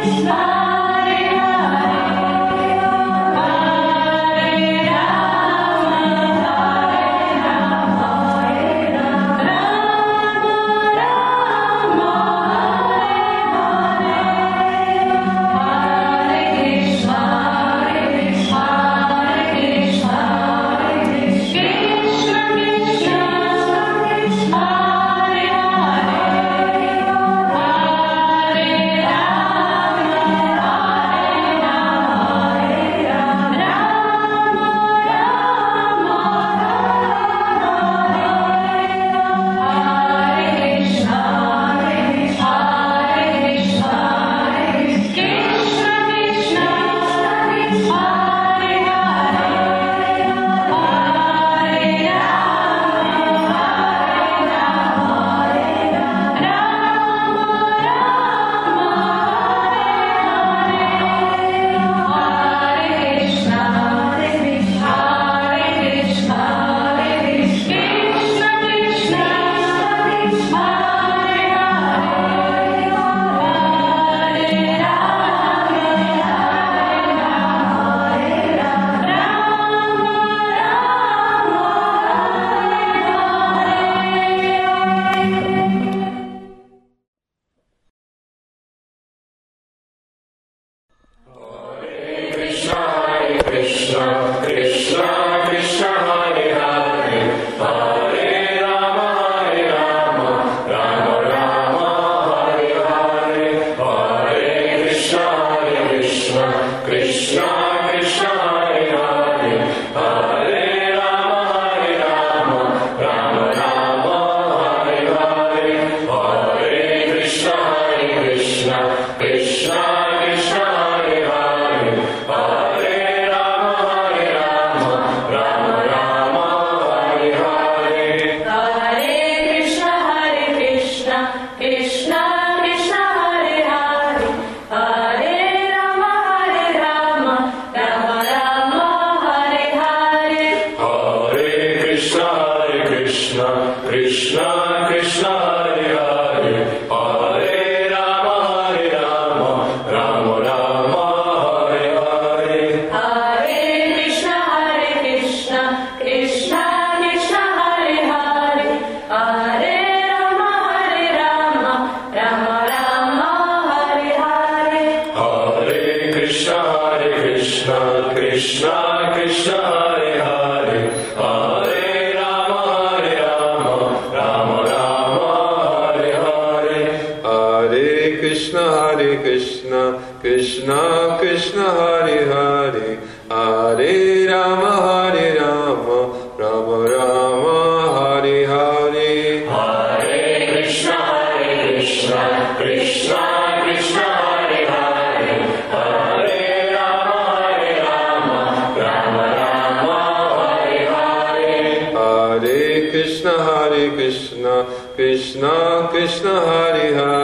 Krishna. Krishna Krishna, Hare Hare,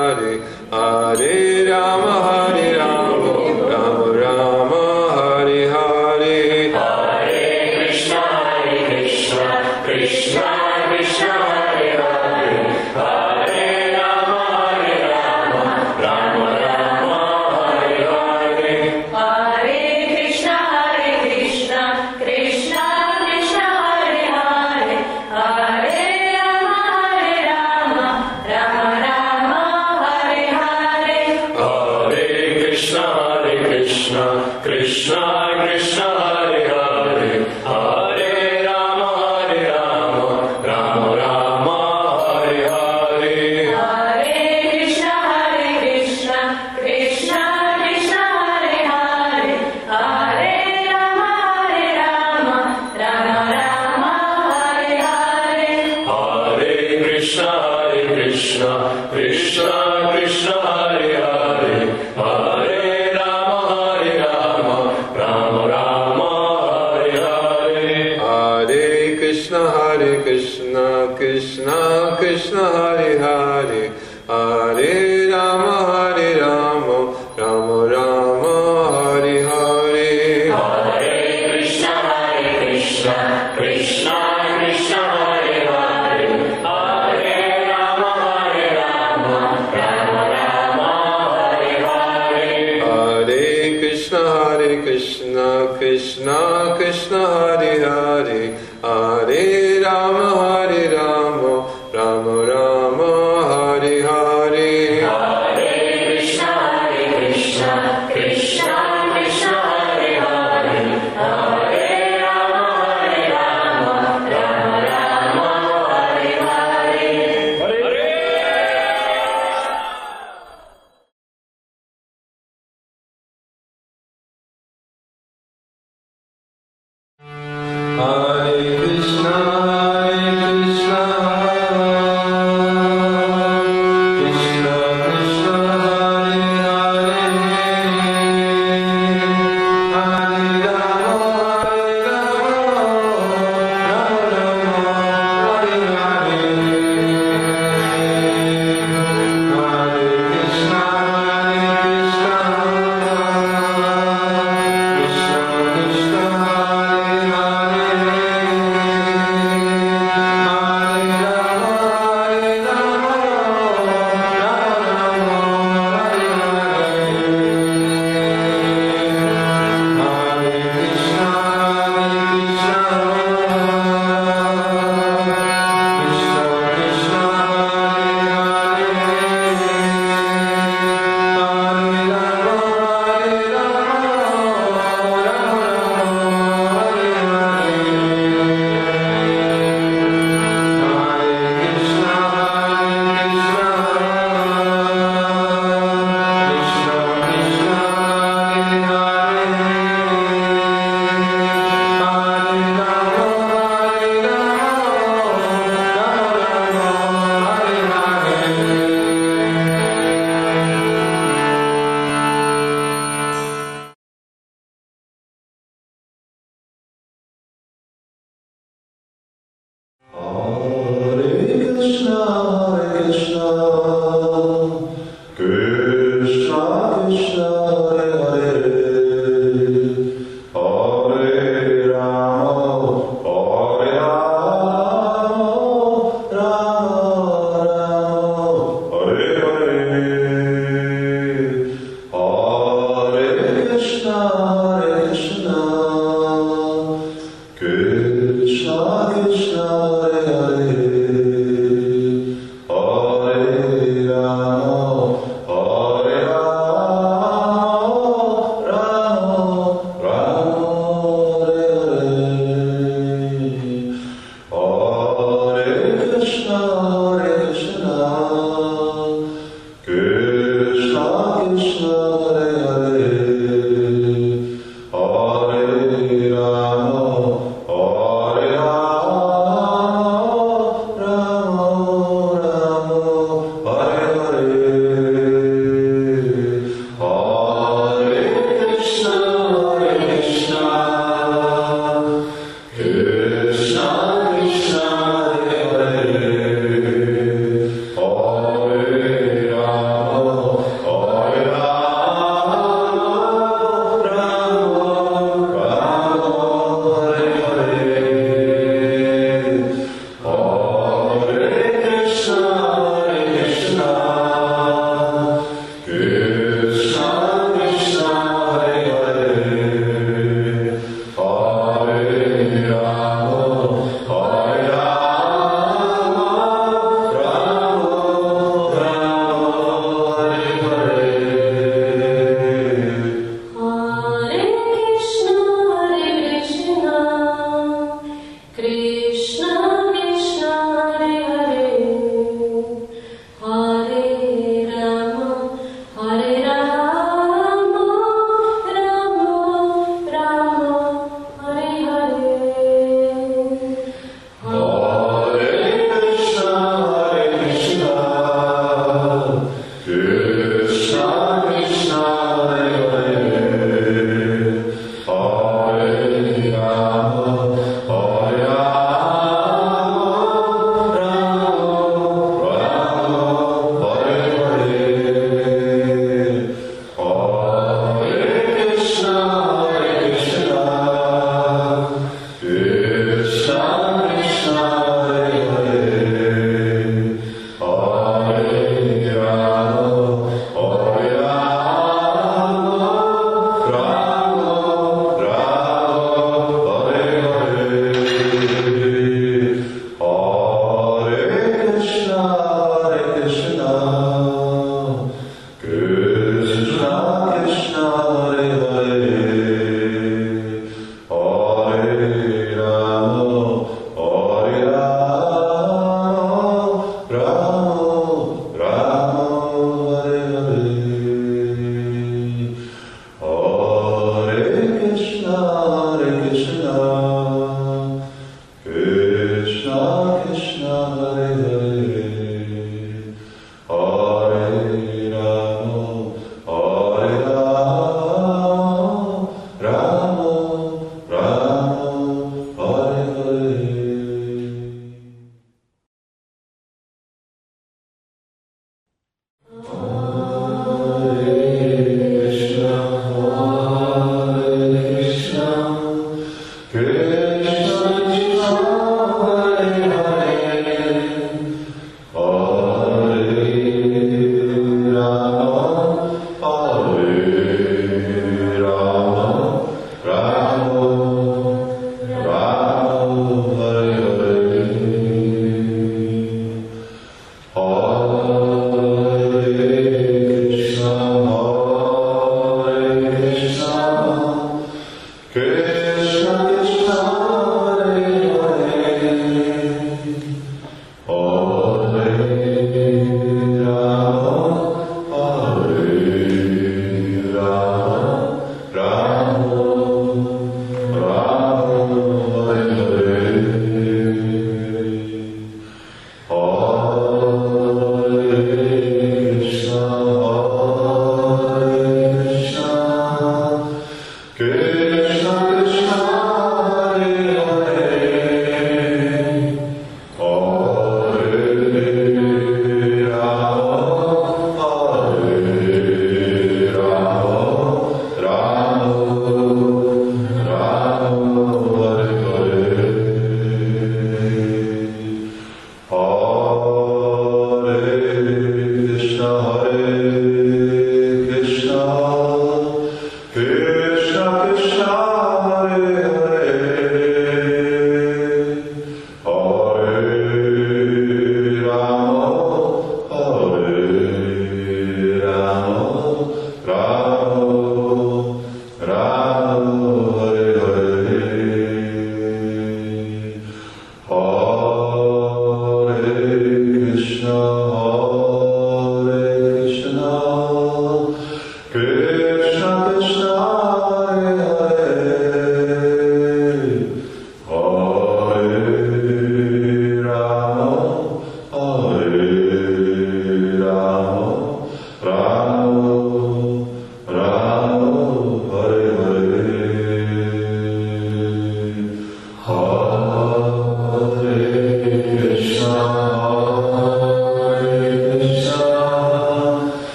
Krishna, Krishna Hare, Hare